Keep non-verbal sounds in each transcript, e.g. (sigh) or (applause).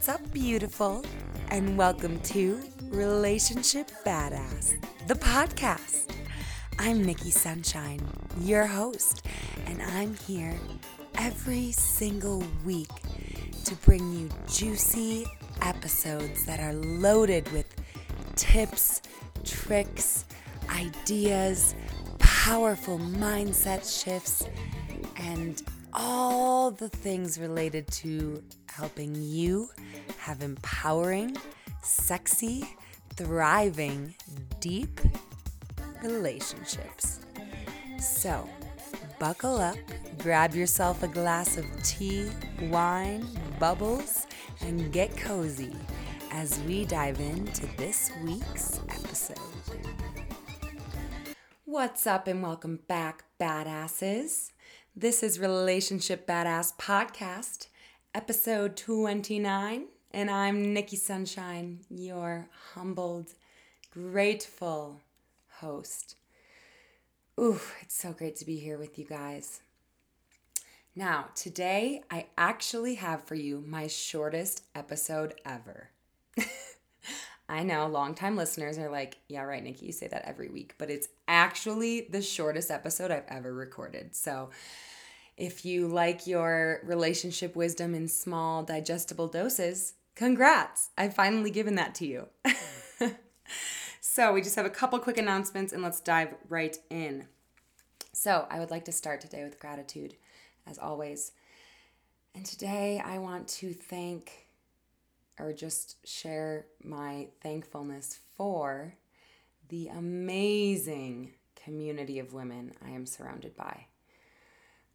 What's up, beautiful? And welcome to Relationship Badass, the podcast. I'm Nikki Sunshine, your host, and I'm here every single week to bring you juicy episodes that are loaded with tips, tricks, ideas, powerful mindset shifts, and all the things related to helping you have empowering, sexy, thriving, deep relationships. So, buckle up, grab yourself a glass of tea, wine, bubbles, and get cozy as we dive into this week's episode. What's up, and welcome back, badasses. This is Relationship Badass Podcast, episode 29, and I'm Nikki Sunshine, your humbled, grateful host. Ooh, it's so great to be here with you guys. Now, today I actually have for you my shortest episode ever. (laughs) I know longtime listeners are like, yeah, right, Nikki, you say that every week, but it's actually the shortest episode I've ever recorded. So if you like your relationship wisdom in small, digestible doses, congrats. I've finally given that to you. (laughs) so we just have a couple quick announcements and let's dive right in. So I would like to start today with gratitude, as always. And today I want to thank or just share my thankfulness for the amazing community of women I am surrounded by.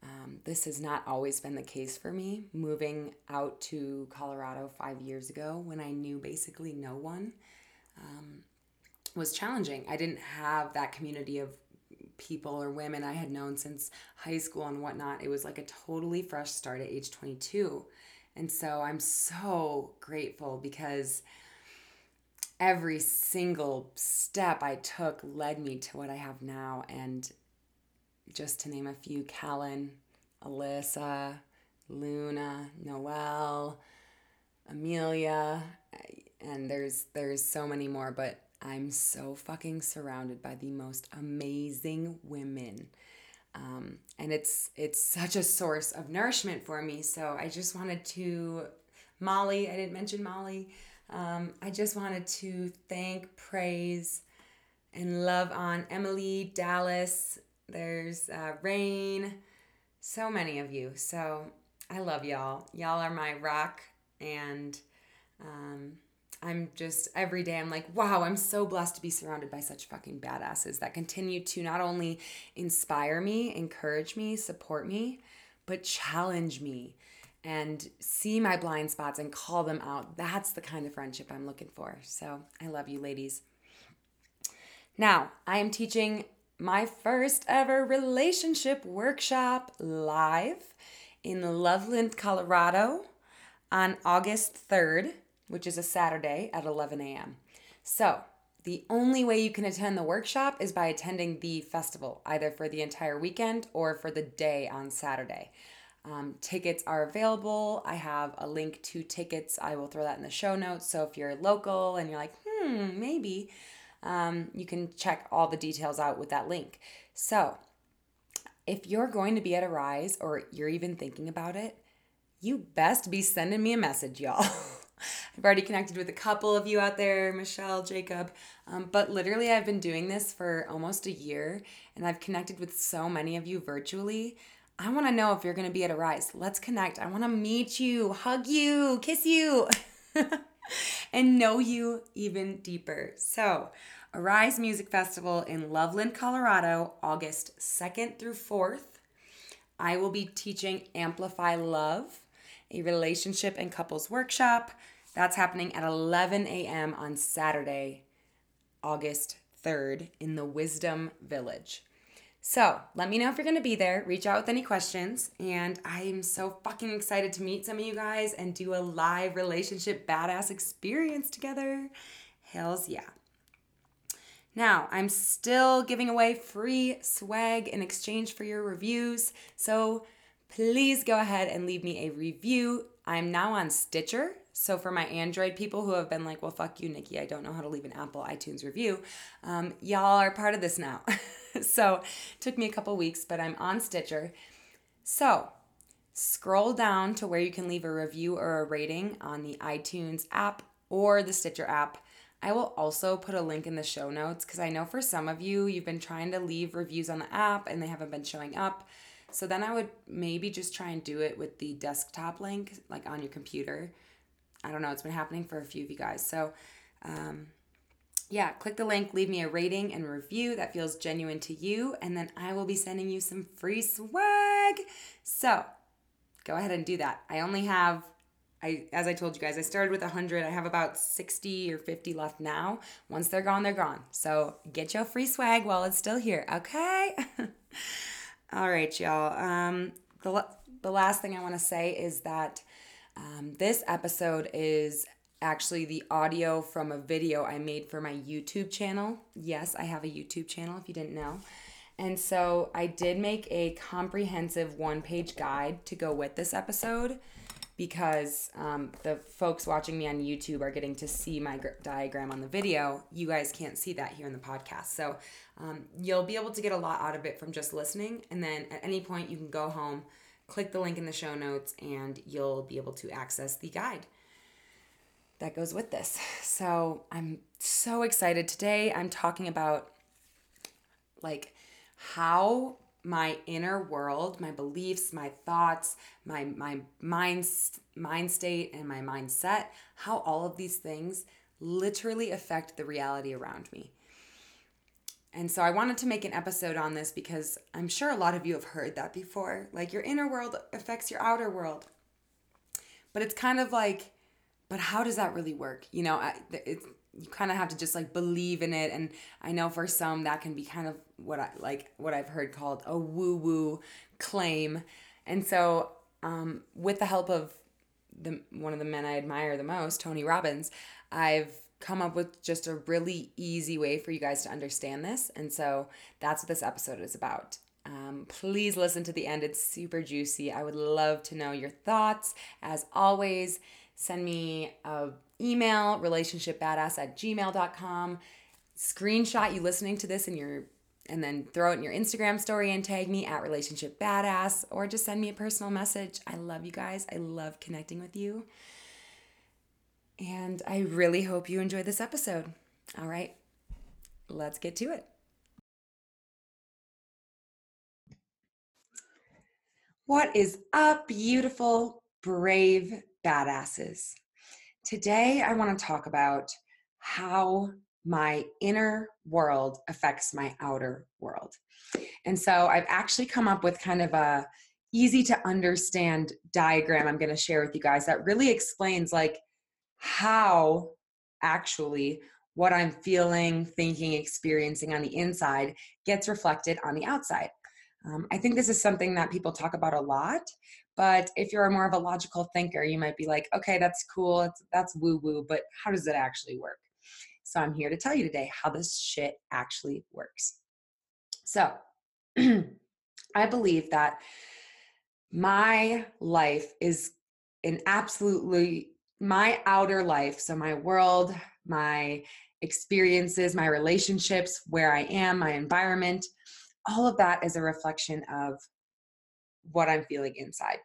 Um, this has not always been the case for me. Moving out to Colorado five years ago, when I knew basically no one, um, was challenging. I didn't have that community of people or women I had known since high school and whatnot. It was like a totally fresh start at age 22. And so I'm so grateful because every single step I took led me to what I have now. And just to name a few Callan, Alyssa, Luna, Noelle, Amelia, and there's there's so many more, but I'm so fucking surrounded by the most amazing women. Um, and it's it's such a source of nourishment for me. So I just wanted to Molly, I didn't mention Molly. Um, I just wanted to thank, praise, and love on Emily, Dallas, there's uh, Rain, so many of you. So I love y'all. Y'all are my rock, and um, I'm just every day I'm like, wow, I'm so blessed to be surrounded by such fucking badasses that continue to not only inspire me, encourage me, support me, but challenge me and see my blind spots and call them out. That's the kind of friendship I'm looking for. So I love you, ladies. Now, I am teaching my first ever relationship workshop live in Loveland, Colorado on August 3rd, which is a Saturday at 11 a.m. So, the only way you can attend the workshop is by attending the festival, either for the entire weekend or for the day on Saturday. Um, tickets are available. I have a link to tickets. I will throw that in the show notes. So if you're local and you're like, hmm, maybe, um, you can check all the details out with that link. So, if you're going to be at Arise or you're even thinking about it, you best be sending me a message, y'all. (laughs) I've already connected with a couple of you out there, Michelle, Jacob, um, but literally, I've been doing this for almost a year and I've connected with so many of you virtually. I want to know if you're to be at Arise. Let's connect. I want to meet you, hug you, kiss you. (laughs) (laughs) and know you even deeper. So, Arise Music Festival in Loveland, Colorado, August 2nd through 4th. I will be teaching Amplify Love, a relationship and couples workshop. That's happening at 11 a.m. on Saturday, August 3rd, in the Wisdom Village. So let me know if you're going to be there. Reach out with any questions. And I'm so fucking excited to meet some of you guys and do a live relationship badass experience together. Hells yeah. Now, I'm still giving away free swag in exchange for your reviews. So please go ahead and leave me a review. I'm now on Stitcher. So for my Android people who have been like, well, fuck you, Nikki, I don't know how to leave an Apple iTunes review, um, y'all are part of this now. (laughs) so took me a couple weeks, but I'm on Stitcher. So scroll down to where you can leave a review or a rating on the iTunes app or the Stitcher app. I will also put a link in the show notes because I know for some of you, you've been trying to leave reviews on the app and they haven't been showing up. So then I would maybe just try and do it with the desktop link, like on your computer. I don't know, it's been happening for a few of you guys. So, um, yeah, click the link, leave me a rating and review that feels genuine to you, and then I will be sending you some free swag. So, go ahead and do that. I only have I as I told you guys, I started with 100. I have about 60 or 50 left now. Once they're gone, they're gone. So, get your free swag while it's still here, okay? (laughs) All right, y'all. Um the the last thing I want to say is that um, this episode is actually the audio from a video I made for my YouTube channel. Yes, I have a YouTube channel if you didn't know. And so I did make a comprehensive one page guide to go with this episode because um, the folks watching me on YouTube are getting to see my gr- diagram on the video. You guys can't see that here in the podcast. So um, you'll be able to get a lot out of it from just listening. And then at any point, you can go home, click the link in the show notes, and you'll be able to access the guide that goes with this. So I'm so excited. Today I'm talking about like how my inner world, my beliefs, my thoughts, my my mind mind state and my mindset, how all of these things literally affect the reality around me. And so I wanted to make an episode on this because I'm sure a lot of you have heard that before. Like your inner world affects your outer world. But it's kind of like but how does that really work? You know, it's you kind of have to just like believe in it and i know for some that can be kind of what i like what i've heard called a woo woo claim and so um, with the help of the one of the men i admire the most tony robbins i've come up with just a really easy way for you guys to understand this. And so that's what this episode is about. Um, please listen to the end. It's super juicy. I would love to know your thoughts. As always send me a email relationshipbadass at gmail.com screenshot you listening to this in your and then throw it in your instagram story and tag me at relationship badass or just send me a personal message. I love you guys. I love connecting with you and i really hope you enjoy this episode all right let's get to it what is up beautiful brave badasses. Today, I want to talk about how my inner world affects my outer world. And so I've actually come up with kind of a easy to understand diagram I'm going to share with you guys that really explains like how actually what I'm feeling, thinking, experiencing on the inside gets reflected on the outside. Um, I think this is something that people talk about a lot, but if you're more of a logical thinker, you might be like, okay, that's cool, it's, that's woo woo, but how does it actually work? So I'm here to tell you today how this shit actually works. So (clears throat) I believe that my life is an absolutely my outer life, so my world, my experiences, my relationships, where I am, my environment, all of that is a reflection of what I'm feeling inside.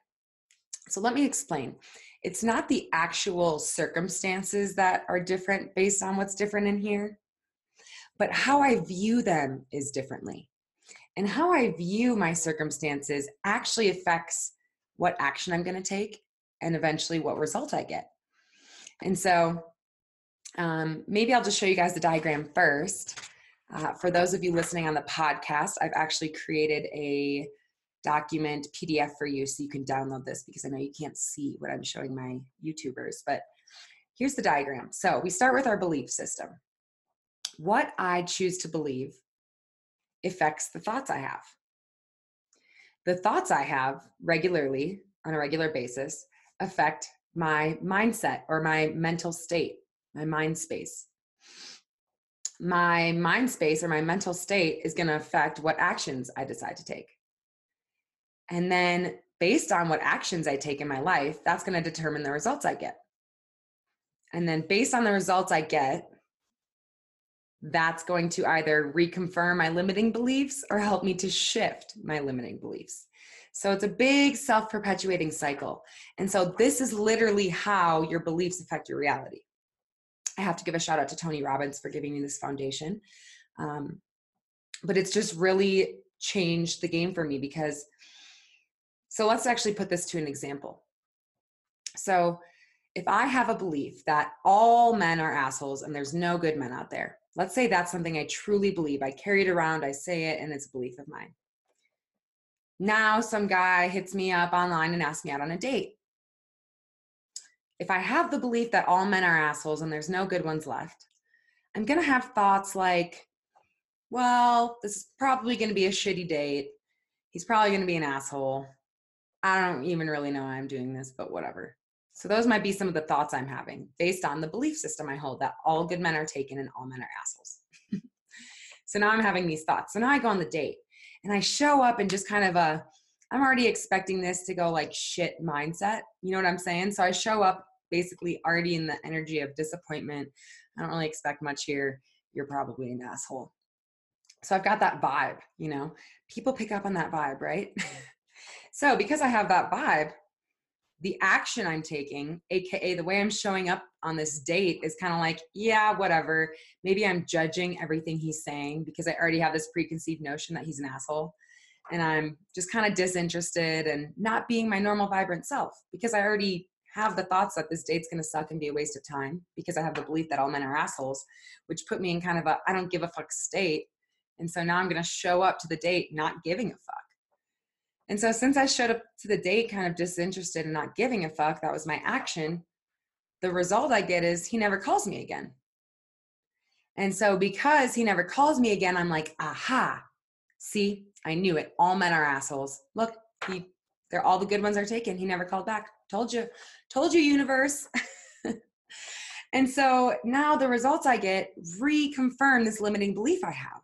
So let me explain. It's not the actual circumstances that are different based on what's different in here, but how I view them is differently. And how I view my circumstances actually affects what action I'm going to take and eventually what result I get. And so um, maybe I'll just show you guys the diagram first. Uh, for those of you listening on the podcast, I've actually created a document PDF for you so you can download this because I know you can't see what I'm showing my YouTubers. But here's the diagram. So we start with our belief system. What I choose to believe affects the thoughts I have. The thoughts I have regularly on a regular basis affect my mindset or my mental state, my mind space. My mind space or my mental state is going to affect what actions I decide to take. And then based on what actions I take in my life, that's going to determine the results I get. And then based on the results I get, that's going to either reconfirm my limiting beliefs or help me to shift my limiting beliefs. So it's a big self perpetuating cycle. And so this is literally how your beliefs affect your reality. I have to give a shout out to Tony Robbins for giving me this foundation. Um, but it's just really changed the game for me because, so let's actually put this to an example. So if I have a belief that all men are assholes and there's no good men out there, let's say that's something I truly believe. I carry it around, I say it, and it's a belief of mine. Now, some guy hits me up online and asks me out on a date. If I have the belief that all men are assholes and there's no good ones left, I'm going to have thoughts like, well, this is probably going to be a shitty date. He's probably going to be an asshole. I don't even really know why I'm doing this, but whatever. So those might be some of the thoughts I'm having based on the belief system I hold that all good men are taken and all men are assholes. (laughs) so now I'm having these thoughts. So now I go on the date and I show up and just kind of a I'm already expecting this to go like shit mindset. You know what I'm saying? So I show up basically already in the energy of disappointment. I don't really expect much here. You're probably an asshole. So I've got that vibe, you know. People pick up on that vibe, right? (laughs) so because I have that vibe, the action I'm taking, aka the way I'm showing up on this date, is kind of like, yeah, whatever. Maybe I'm judging everything he's saying because I already have this preconceived notion that he's an asshole. And I'm just kind of disinterested and not being my normal, vibrant self because I already have the thoughts that this date's gonna suck and be a waste of time because I have the belief that all men are assholes, which put me in kind of a I don't give a fuck state. And so now I'm gonna show up to the date not giving a fuck. And so since I showed up to the date kind of disinterested and not giving a fuck, that was my action. The result I get is he never calls me again. And so because he never calls me again, I'm like, aha, see, I knew it. All men are assholes. Look, he they're all the good ones are taken. He never called back. Told you. Told you, universe. (laughs) and so now the results I get reconfirm this limiting belief I have.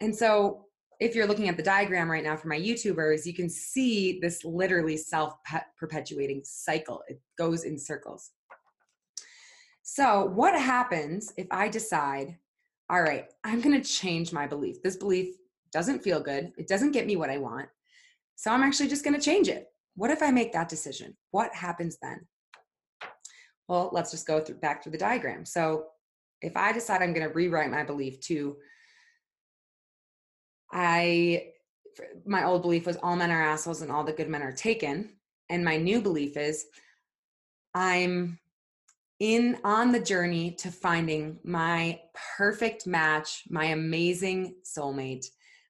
And so if you're looking at the diagram right now for my YouTubers, you can see this literally self perpetuating cycle. It goes in circles. So, what happens if I decide, all right, I'm going to change my belief? This belief doesn't feel good, it doesn't get me what I want. So, I'm actually just going to change it. What if I make that decision? What happens then? Well, let's just go through, back through the diagram. So, if I decide I'm going to rewrite my belief to I my old belief was all men are assholes and all the good men are taken. And my new belief is I'm in on the journey to finding my perfect match, my amazing soulmate,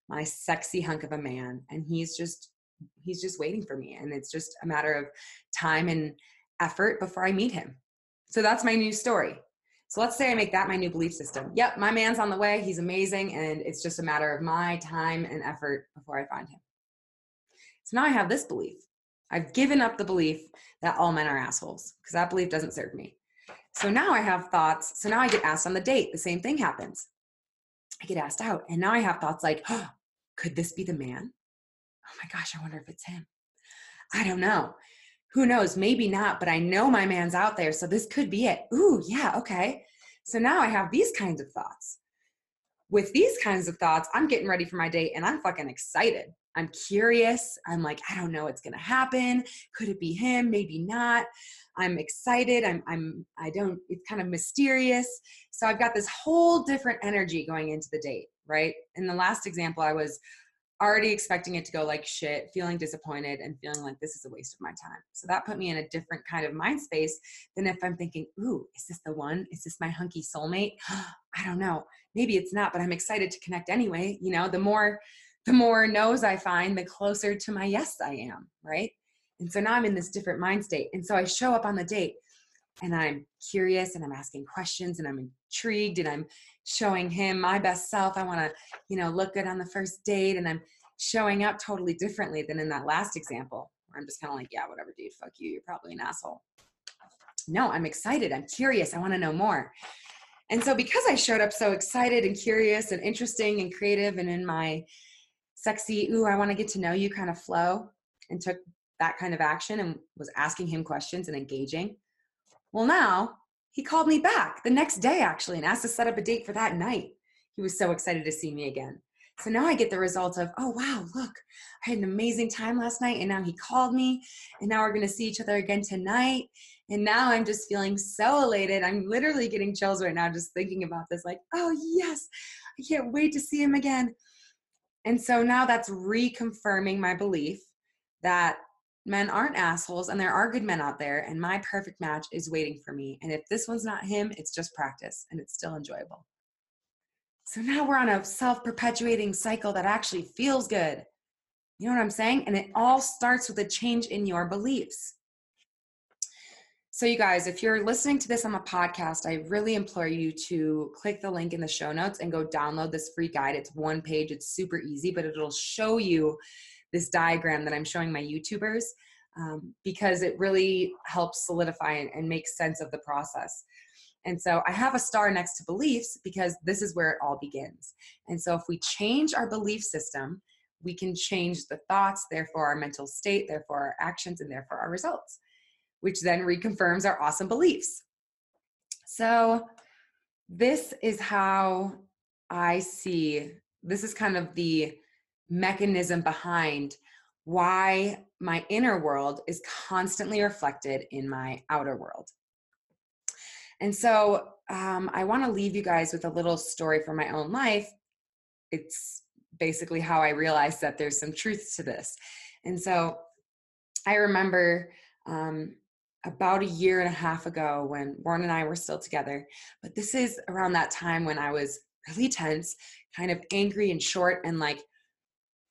my sexy hunk of a man. And he's just he's just waiting for me. And it's just a matter of time and effort before I meet him. So that's my new story. So let's say I make that my new belief system. Yep, my man's on the way. He's amazing. And it's just a matter of my time and effort before I find him. So now I have this belief. I've given up the belief that all men are assholes because that belief doesn't serve me. So now I have thoughts. So now I get asked on the date. The same thing happens. I get asked out. And now I have thoughts like, oh, could this be the man? Oh my gosh, I wonder if it's him. I don't know who knows, maybe not, but I know my man's out there. So this could be it. Ooh, yeah, okay. So now I have these kinds of thoughts. With these kinds of thoughts, I'm getting ready for my date and I'm fucking excited. I'm curious. I'm like, I don't know what's gonna happen. Could it be him? Maybe not. I'm excited. I'm I'm I don't it's kind of mysterious. So I've got this whole different energy going into the date, right? In the last example, I was already expecting it to go like shit, feeling disappointed, and feeling like this is a waste of my time. So that put me in a different kind of mind space than if I'm thinking, ooh, is this the one? Is this my hunky soulmate? (gasps) I don't know. Maybe it's not, but I'm excited to connect anyway. You know, the more the more no's I find, the closer to my yes I am, right? And so now I'm in this different mind state. And so I show up on the date and I'm curious and I'm asking questions and I'm intrigued and I'm showing him my best self. I want to, you know, look good on the first date and I'm showing up totally differently than in that last example where I'm just kind of like, yeah, whatever, dude, fuck you. You're probably an asshole. No, I'm excited. I'm curious. I want to know more. And so because I showed up so excited and curious and interesting and creative and in my sexy, ooh, I want to get to know you kind of flow and took that kind of action and was asking him questions and engaging. Well, now he called me back the next day actually and asked to set up a date for that night. He was so excited to see me again. So now I get the result of, oh, wow, look, I had an amazing time last night. And now he called me. And now we're going to see each other again tonight. And now I'm just feeling so elated. I'm literally getting chills right now just thinking about this. Like, oh, yes, I can't wait to see him again. And so now that's reconfirming my belief that men aren't assholes and there are good men out there. And my perfect match is waiting for me. And if this one's not him, it's just practice and it's still enjoyable. So now we're on a self perpetuating cycle that actually feels good. You know what I'm saying? And it all starts with a change in your beliefs. So, you guys, if you're listening to this on a podcast, I really implore you to click the link in the show notes and go download this free guide. It's one page, it's super easy, but it'll show you this diagram that I'm showing my YouTubers um, because it really helps solidify and, and make sense of the process. And so I have a star next to beliefs because this is where it all begins. And so if we change our belief system, we can change the thoughts, therefore our mental state, therefore our actions, and therefore our results, which then reconfirms our awesome beliefs. So this is how I see this is kind of the mechanism behind why my inner world is constantly reflected in my outer world. And so um, I want to leave you guys with a little story from my own life. It's basically how I realized that there's some truth to this. And so I remember um, about a year and a half ago when Warren and I were still together, but this is around that time when I was really tense, kind of angry and short, and like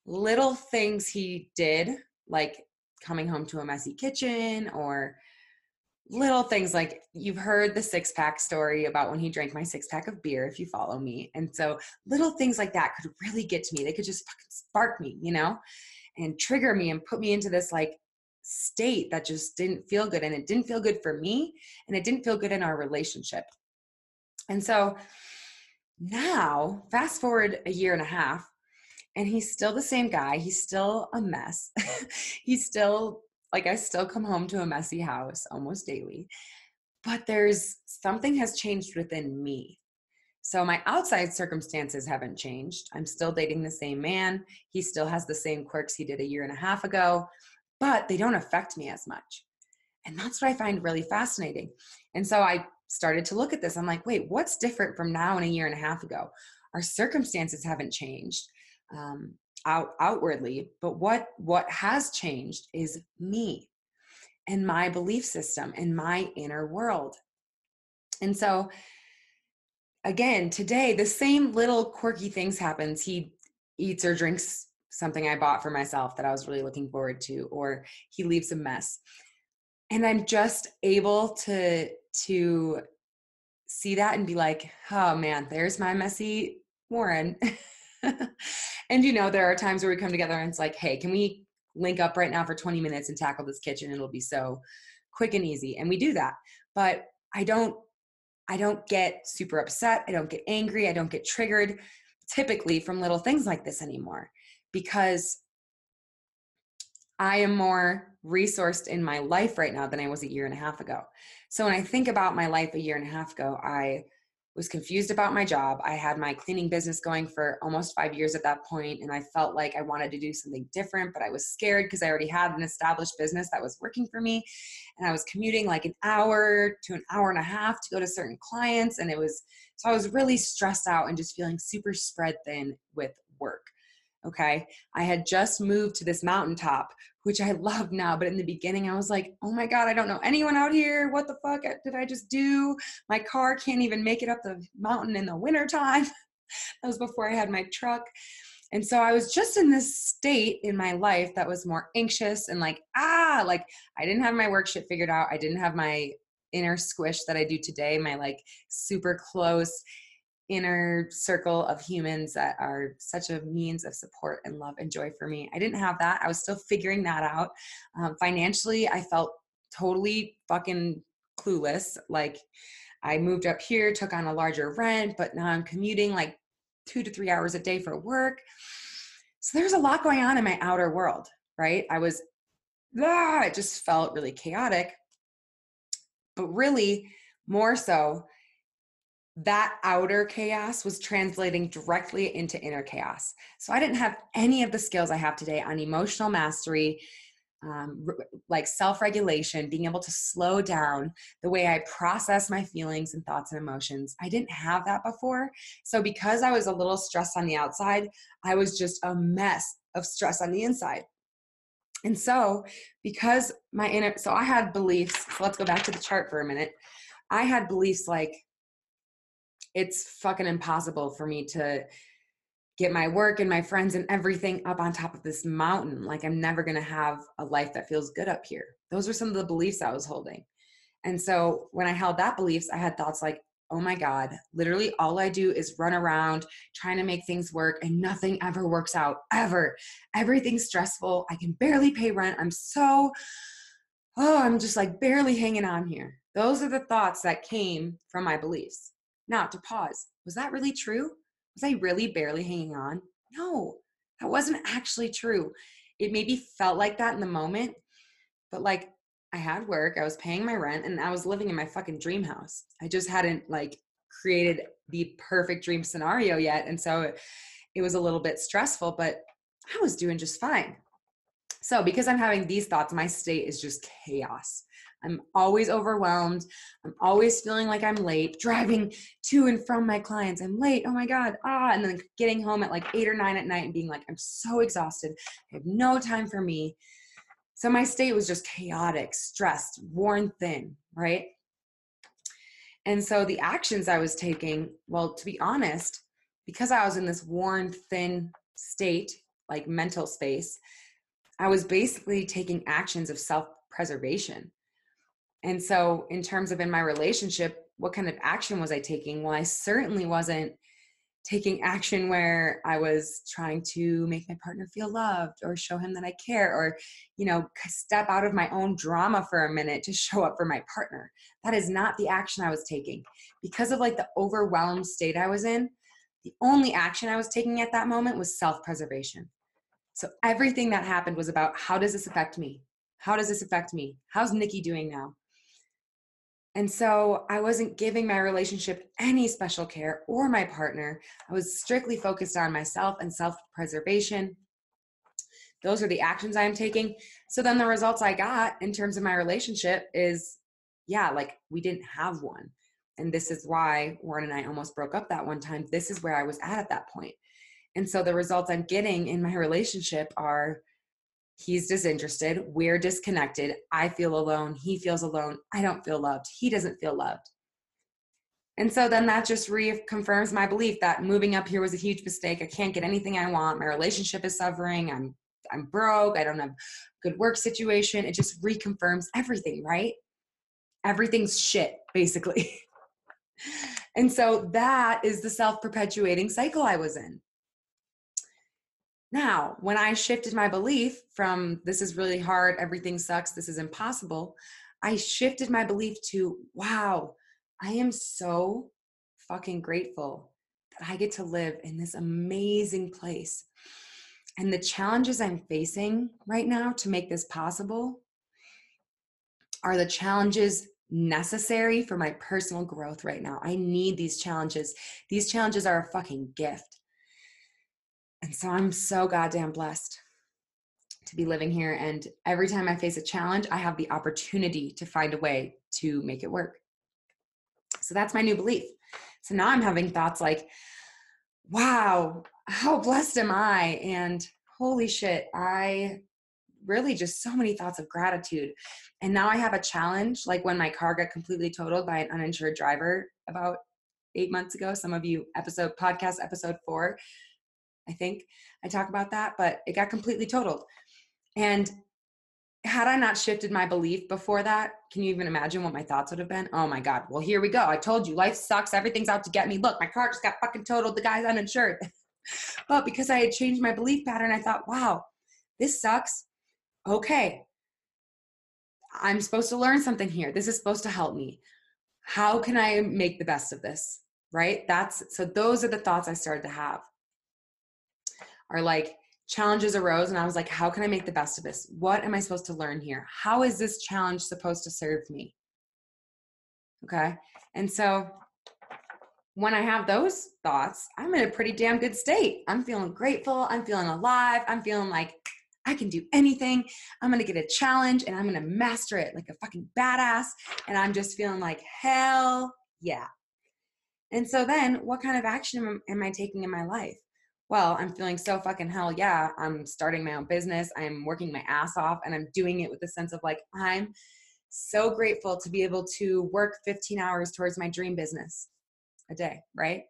little things he did, like coming home to a messy kitchen or little things like you've heard the six pack story about when he drank my six pack of beer if you follow me and so little things like that could really get to me. They could just fucking spark me you know and trigger me and put me into this like state that just didn't feel good and it didn't feel good for me and it didn't feel good in our relationship. And so now fast forward a year and a half and he's still the same guy he's still a mess (laughs) he's still like I still come home to a messy house almost daily. But there's something has changed within me. So my outside circumstances haven't changed. I'm still dating the same man. He still has the same quirks he did a year and a half ago, but they don't affect me as much. And that's what I find really fascinating. And so I started to look at this. I'm like, wait, what's different from now and a year and a half ago? Our circumstances haven't changed. Um, out outwardly but what what has changed is me and my belief system and my inner world. And so again today the same little quirky things happens. He eats or drinks something i bought for myself that i was really looking forward to or he leaves a mess. And i'm just able to to see that and be like oh man there's my messy warren (laughs) (laughs) and you know, there are times where we come together and it's like, hey, can we link up right now for 20 minutes and tackle this kitchen? It'll be so quick and easy. And we do that. But I don't I don't get super upset. I don't get angry. I don't get triggered typically from little things like this anymore because I am more resourced in my life right now than I was a year and a half ago. So when I think about my life a year and a half ago, I was confused about my job. I had my cleaning business going for almost five years at that point, and I felt like I wanted to do something different, but I was scared because I already had an established business that was working for me. And I was commuting like an hour to an hour and a half to go to certain clients. And it was, so I was really stressed out and just feeling super spread thin with work. Okay. I had just moved to this mountaintop which I love now. But in the beginning, I was like, oh my God, I don't know anyone out here. What the fuck did I just do? My car can't even make it up the mountain in the wintertime. (laughs) that was before I had my truck. And so I was just in this state in my life that was more anxious and like, ah, like I didn't have my work shit figured out. I didn't have my inner squish that I do today, my like super close inner circle of humans that are such a means of support and love and joy for me. I didn't have that. I was still figuring that out. Um, financially, I felt totally fucking clueless. Like, I moved up here, took on a larger rent, but now I'm commuting like two to three hours a day for work. So there's a lot going on in my outer world, right? I was, ah, it just felt really chaotic. But really, more so, that outer chaos was translating directly into inner chaos. So I didn't have any of the skills I have today on emotional mastery, um, like self regulation, being able to slow down the way I process my feelings and thoughts and emotions. I didn't have that before. So because I was a little stressed on the outside, I was just a mess of stress on the inside. And so, because my inner, so I had beliefs. So let's go back to the chart for a minute. I had beliefs like, it's fucking impossible for me to get my work and my friends and everything up on top of this mountain. Like I'm never going to have a life that feels good up here. Those were some of the beliefs I was holding. And so when I held that beliefs, I had thoughts like, oh my God, literally all I do is run around trying to make things work and nothing ever works out, ever. Everything's stressful. I can barely pay rent. I'm so, oh, I'm just like barely hanging on here. Those are the thoughts that came from my beliefs. Now, to pause, was that really true? Was I really barely hanging on? No, that wasn't actually true. It maybe felt like that in the moment, but like I had work, I was paying my rent, and I was living in my fucking dream house. I just hadn't like created the perfect dream scenario yet. And so it, it was a little bit stressful, but I was doing just fine. So, because I'm having these thoughts, my state is just chaos. I'm always overwhelmed. I'm always feeling like I'm late, (laughs) driving to and from my clients. I'm late. Oh my God. Ah, and then getting home at like eight or nine at night and being like, I'm so exhausted. I have no time for me. So my state was just chaotic, stressed, worn thin, right? And so the actions I was taking, well, to be honest, because I was in this worn thin state, like mental space, I was basically taking actions of self preservation. And so, in terms of in my relationship, what kind of action was I taking? Well, I certainly wasn't taking action where I was trying to make my partner feel loved or show him that I care or, you know, step out of my own drama for a minute to show up for my partner. That is not the action I was taking. Because of like the overwhelmed state I was in, the only action I was taking at that moment was self preservation. So everything that happened was about how does this affect me? How does this affect me? How's Nikki doing now? And so I wasn't giving my relationship any special care or my partner. I was strictly focused on myself and self preservation. Those are the actions I'm taking. So then the results I got in terms of my relationship is yeah, like we didn't have one. And this is why Warren and I almost broke up that one time. This is where I was at at that point. And so the results I'm getting in my relationship are he's disinterested we're disconnected i feel alone he feels alone i don't feel loved he doesn't feel loved. And so then that just reconfirms my belief that moving up here was a huge mistake i can't get anything i want my relationship is suffering i'm i'm broke i don't have good work situation it just reconfirms everything right? Everything's shit basically. (laughs) And so that is the self-perpetuating cycle i was in now, when I shifted my belief from this is really hard, everything sucks, this is impossible, I shifted my belief to wow, I am so fucking grateful that I get to live in this amazing place. And the challenges I'm facing right now to make this possible are the challenges necessary for my personal growth right now. I need these challenges. These challenges are a fucking gift. And so I'm so goddamn blessed to be living here. And every time I face a challenge, I have the opportunity to find a way to make it work. So that's my new belief. So now I'm having thoughts like, wow, how blessed am I? And holy shit, I really just so many thoughts of gratitude. And now I have a challenge, like when my car got completely totaled by an uninsured driver about eight months ago. Some of you episode podcast episode four I think I talk about that, but it got completely totaled. And had I not shifted my belief before that, can you even imagine what my thoughts would have been? Oh my God, well, here we go. I told you, life sucks. Everything's out to get me. Look, my car just got fucking totaled. The guy's uninsured. (laughs) but because I had changed my belief pattern, I thought, wow, this sucks. Okay. I'm supposed to learn something here. This is supposed to help me. How can I make the best of this? Right? That's so, those are the thoughts I started to have are like challenges arose and I was like, how can I make the best of this? What am I supposed to learn here? How is this challenge supposed to serve me? Okay. And so when I have those thoughts, I'm in a pretty damn good state. I'm feeling grateful. I'm feeling alive. I'm feeling like I can do anything. I'm going to get a challenge and I'm going to master it like a fucking badass. And I'm just feeling like, hell yeah. And so then, what kind of action am, am I taking in my life? Well, I'm feeling so fucking hell yeah. I'm starting my own business. I'm working my ass off and I'm doing it with a sense of like, I'm so grateful to be able to work 15 hours towards my dream business a day, right?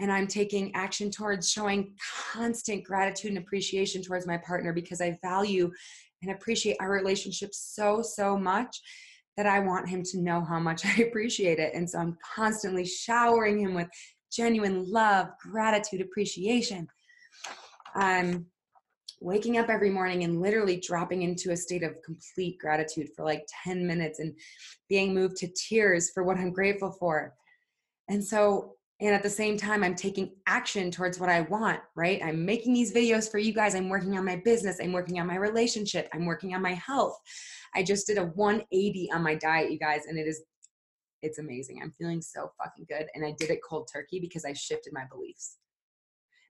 And I'm taking action towards showing constant gratitude and appreciation towards my partner because I value and appreciate our relationship so, so much that I want him to know how much (laughs) I appreciate it. And so I'm constantly showering him with genuine love, gratitude, appreciation. I'm waking up every morning and literally dropping into a state of complete gratitude for like 10 minutes and being moved to tears for what I'm grateful for. And so, and at the same time, I'm taking action towards what I want, right? I'm making these videos for you guys. I'm working on my business. I'm working on my relationship. I'm working on my health. I just did a 180 on my diet, you guys, and it is, it's amazing. I'm feeling so fucking good. And I did it cold turkey because I shifted my beliefs.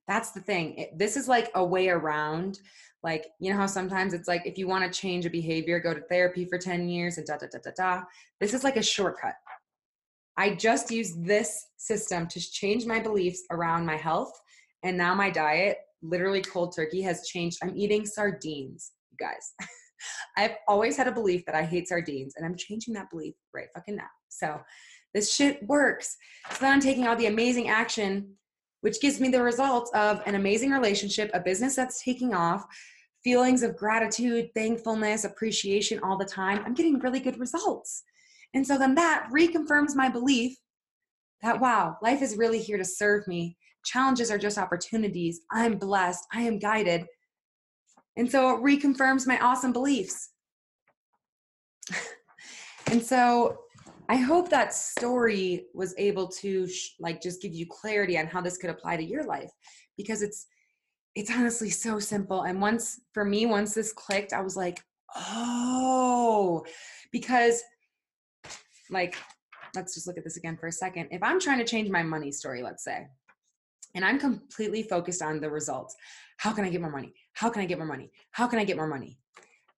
That's the thing. It, this is like a way around. Like, you know how sometimes it's like if you want to change a behavior, go to therapy for 10 years and da da da da da. This is like a shortcut. I just used this system to change my beliefs around my health. And now my diet, literally cold turkey, has changed. I'm eating sardines, you guys. (laughs) I've always had a belief that I hate sardines, and I'm changing that belief right fucking now. So this shit works. So then I'm taking all the amazing action, which gives me the results of an amazing relationship, a business that's taking off, feelings of gratitude, thankfulness, appreciation all the time. I'm getting really good results. And so then that reconfirms my belief that, wow, life is really here to serve me. Challenges are just opportunities. I'm blessed. I am guided. And so it reconfirms my awesome beliefs. (laughs) and so I hope that story was able to sh- like just give you clarity on how this could apply to your life because it's it's honestly so simple and once for me once this clicked I was like, "Oh, because like let's just look at this again for a second. If I'm trying to change my money story, let's say, and I'm completely focused on the results. How can I get more money? How can I get more money? How can I get more money?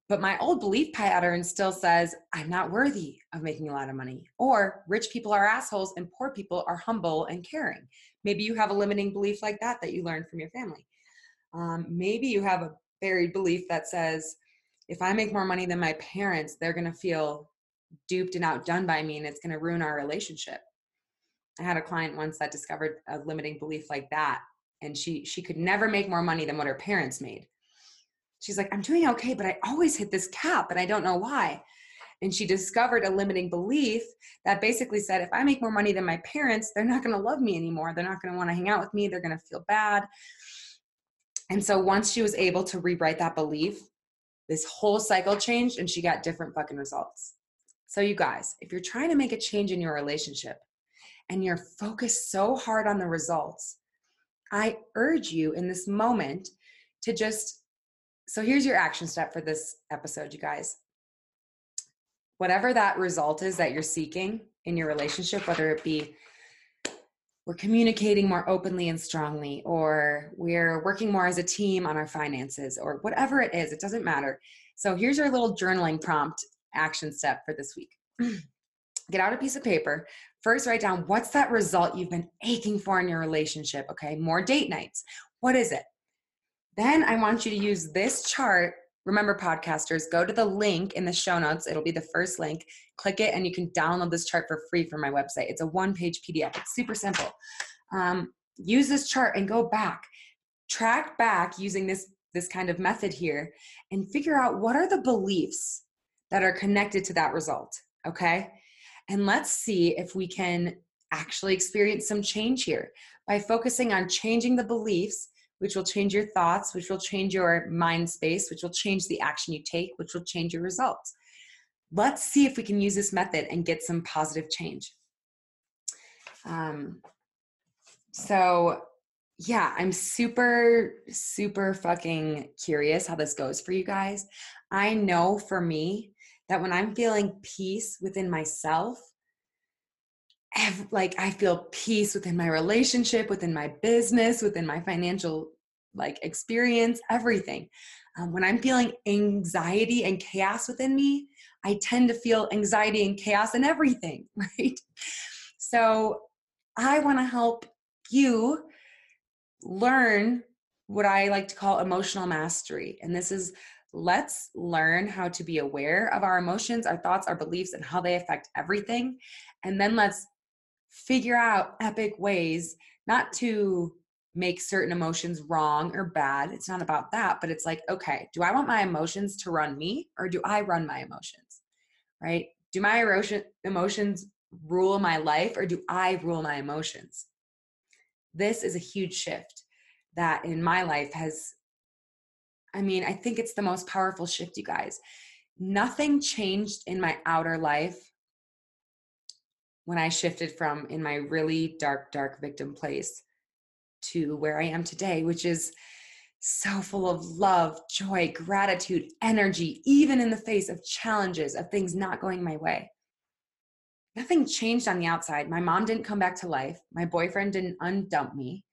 But my old belief pattern still says I'm not worthy of making a lot of money, or rich people are assholes and poor people are humble and caring. Maybe you have a limiting belief like that that you learned from your family. Um, maybe you have a buried belief that says if I make more money than my parents, they're going to feel duped and outdone by me and it's going to ruin our relationship. I had a client once that discovered a limiting belief like that and she she could never make more money than what her parents made. She's like, "I'm doing okay, but I always hit this cap and I don't know why." And she discovered a limiting belief that basically said, if I make more money than my parents, they're not going to love me anymore. They're not going to want to hang out with me. They're going to feel bad. And so once she was able to rewrite that belief, this whole cycle changed and she got different fucking results. So, you guys, if you're trying to make a change in your relationship and you're focused so hard on the results, I urge you in this moment to just. So, here's your action step for this episode, you guys. Whatever that result is that you're seeking in your relationship, whether it be we're communicating more openly and strongly, or we're working more as a team on our finances, or whatever it is, it doesn't matter. So, here's your little journaling prompt action step for this week. (clears throat) Get out a piece of paper. First, write down what's that result you've been aching for in your relationship. Okay, more date nights. What is it? Then I want you to use this chart. Remember, podcasters, go to the link in the show notes. It'll be the first link. Click it, and you can download this chart for free from my website. It's a one page PDF, it's super simple. Um, use this chart and go back. Track back using this, this kind of method here and figure out what are the beliefs that are connected to that result. Okay. And let's see if we can actually experience some change here by focusing on changing the beliefs, which will change your thoughts, which will change your mind space, which will change the action you take, which will change your results. Let's see if we can use this method and get some positive change. Um, so, yeah, I'm super, super fucking curious how this goes for you guys. I know for me, that when I'm feeling peace within myself, like I feel peace within my relationship, within my business, within my financial like experience, everything. Um, when I'm feeling anxiety and chaos within me, I tend to feel anxiety and chaos in everything, (laughs) right? So I want to help you learn what I like to call emotional mastery. And this is let's learn how to be aware of our emotions, our thoughts, our beliefs, and how they affect everything. And then let's figure out epic ways not to make certain emotions wrong or bad. It's not about that, but it's like, okay, do I want my emotions to run me or do I run my emotions? Right? Do my emotions rule my life or do I rule my emotions? This is a huge shift that in my life has, I mean, I think it's the most powerful shift, you guys. Nothing changed in my outer life when I shifted from in my really dark, dark victim place to where I am today, which is so full of love, joy, gratitude, energy, even in the face of challenges, of things not going my way. Nothing changed on the outside. My mom didn't come back to life. My boyfriend didn't undump me.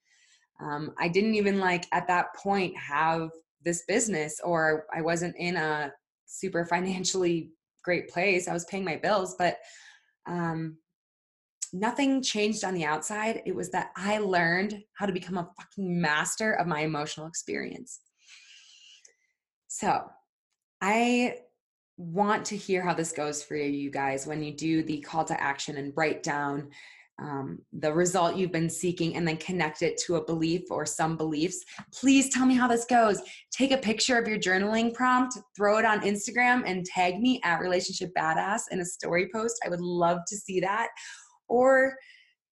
Um, I didn't even like at that point have this business, or I wasn't in a super financially (laughs) great place. I was paying my bills, but um, nothing changed on the outside. It was that I learned how to become a fucking master of my emotional experience. So, I want to hear how this goes for you guys when you do the call to action and write down um, the result you've been seeking and then connect it to a belief or some beliefs. Please tell me how this goes. Take a picture of your journaling prompt, throw it on Instagram, and tag me at Relationship Badass in a story post. I would love to see that or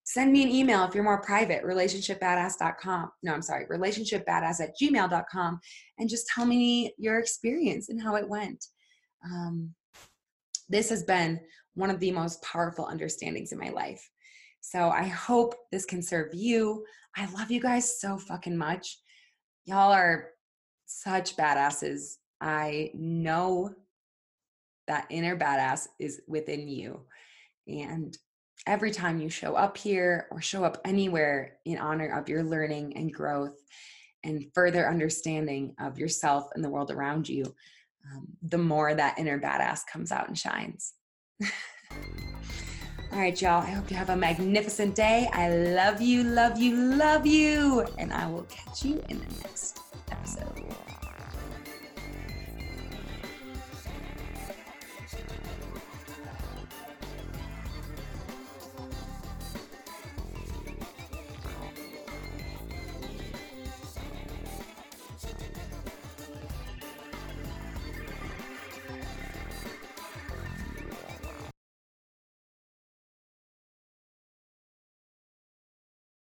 send me an email if you're more private relationshipbadass.com no i'm sorry relationshipbadass at gmail.com and just tell me your experience and how it went um, this has been one of the most powerful understandings in my life so i hope this can serve you. I love you guys so fucking much. Y'all are such badasses. I know that inner badass is within you. And every time you show up here or show up anywhere in honor of your learning and growth and further understanding of yourself and the world around you, um, the more that inner badass comes out and shines. (laughs) All right, y'all. I hope you have a magnificent day. I love you, love you, love you. And I will catch you in the next episode.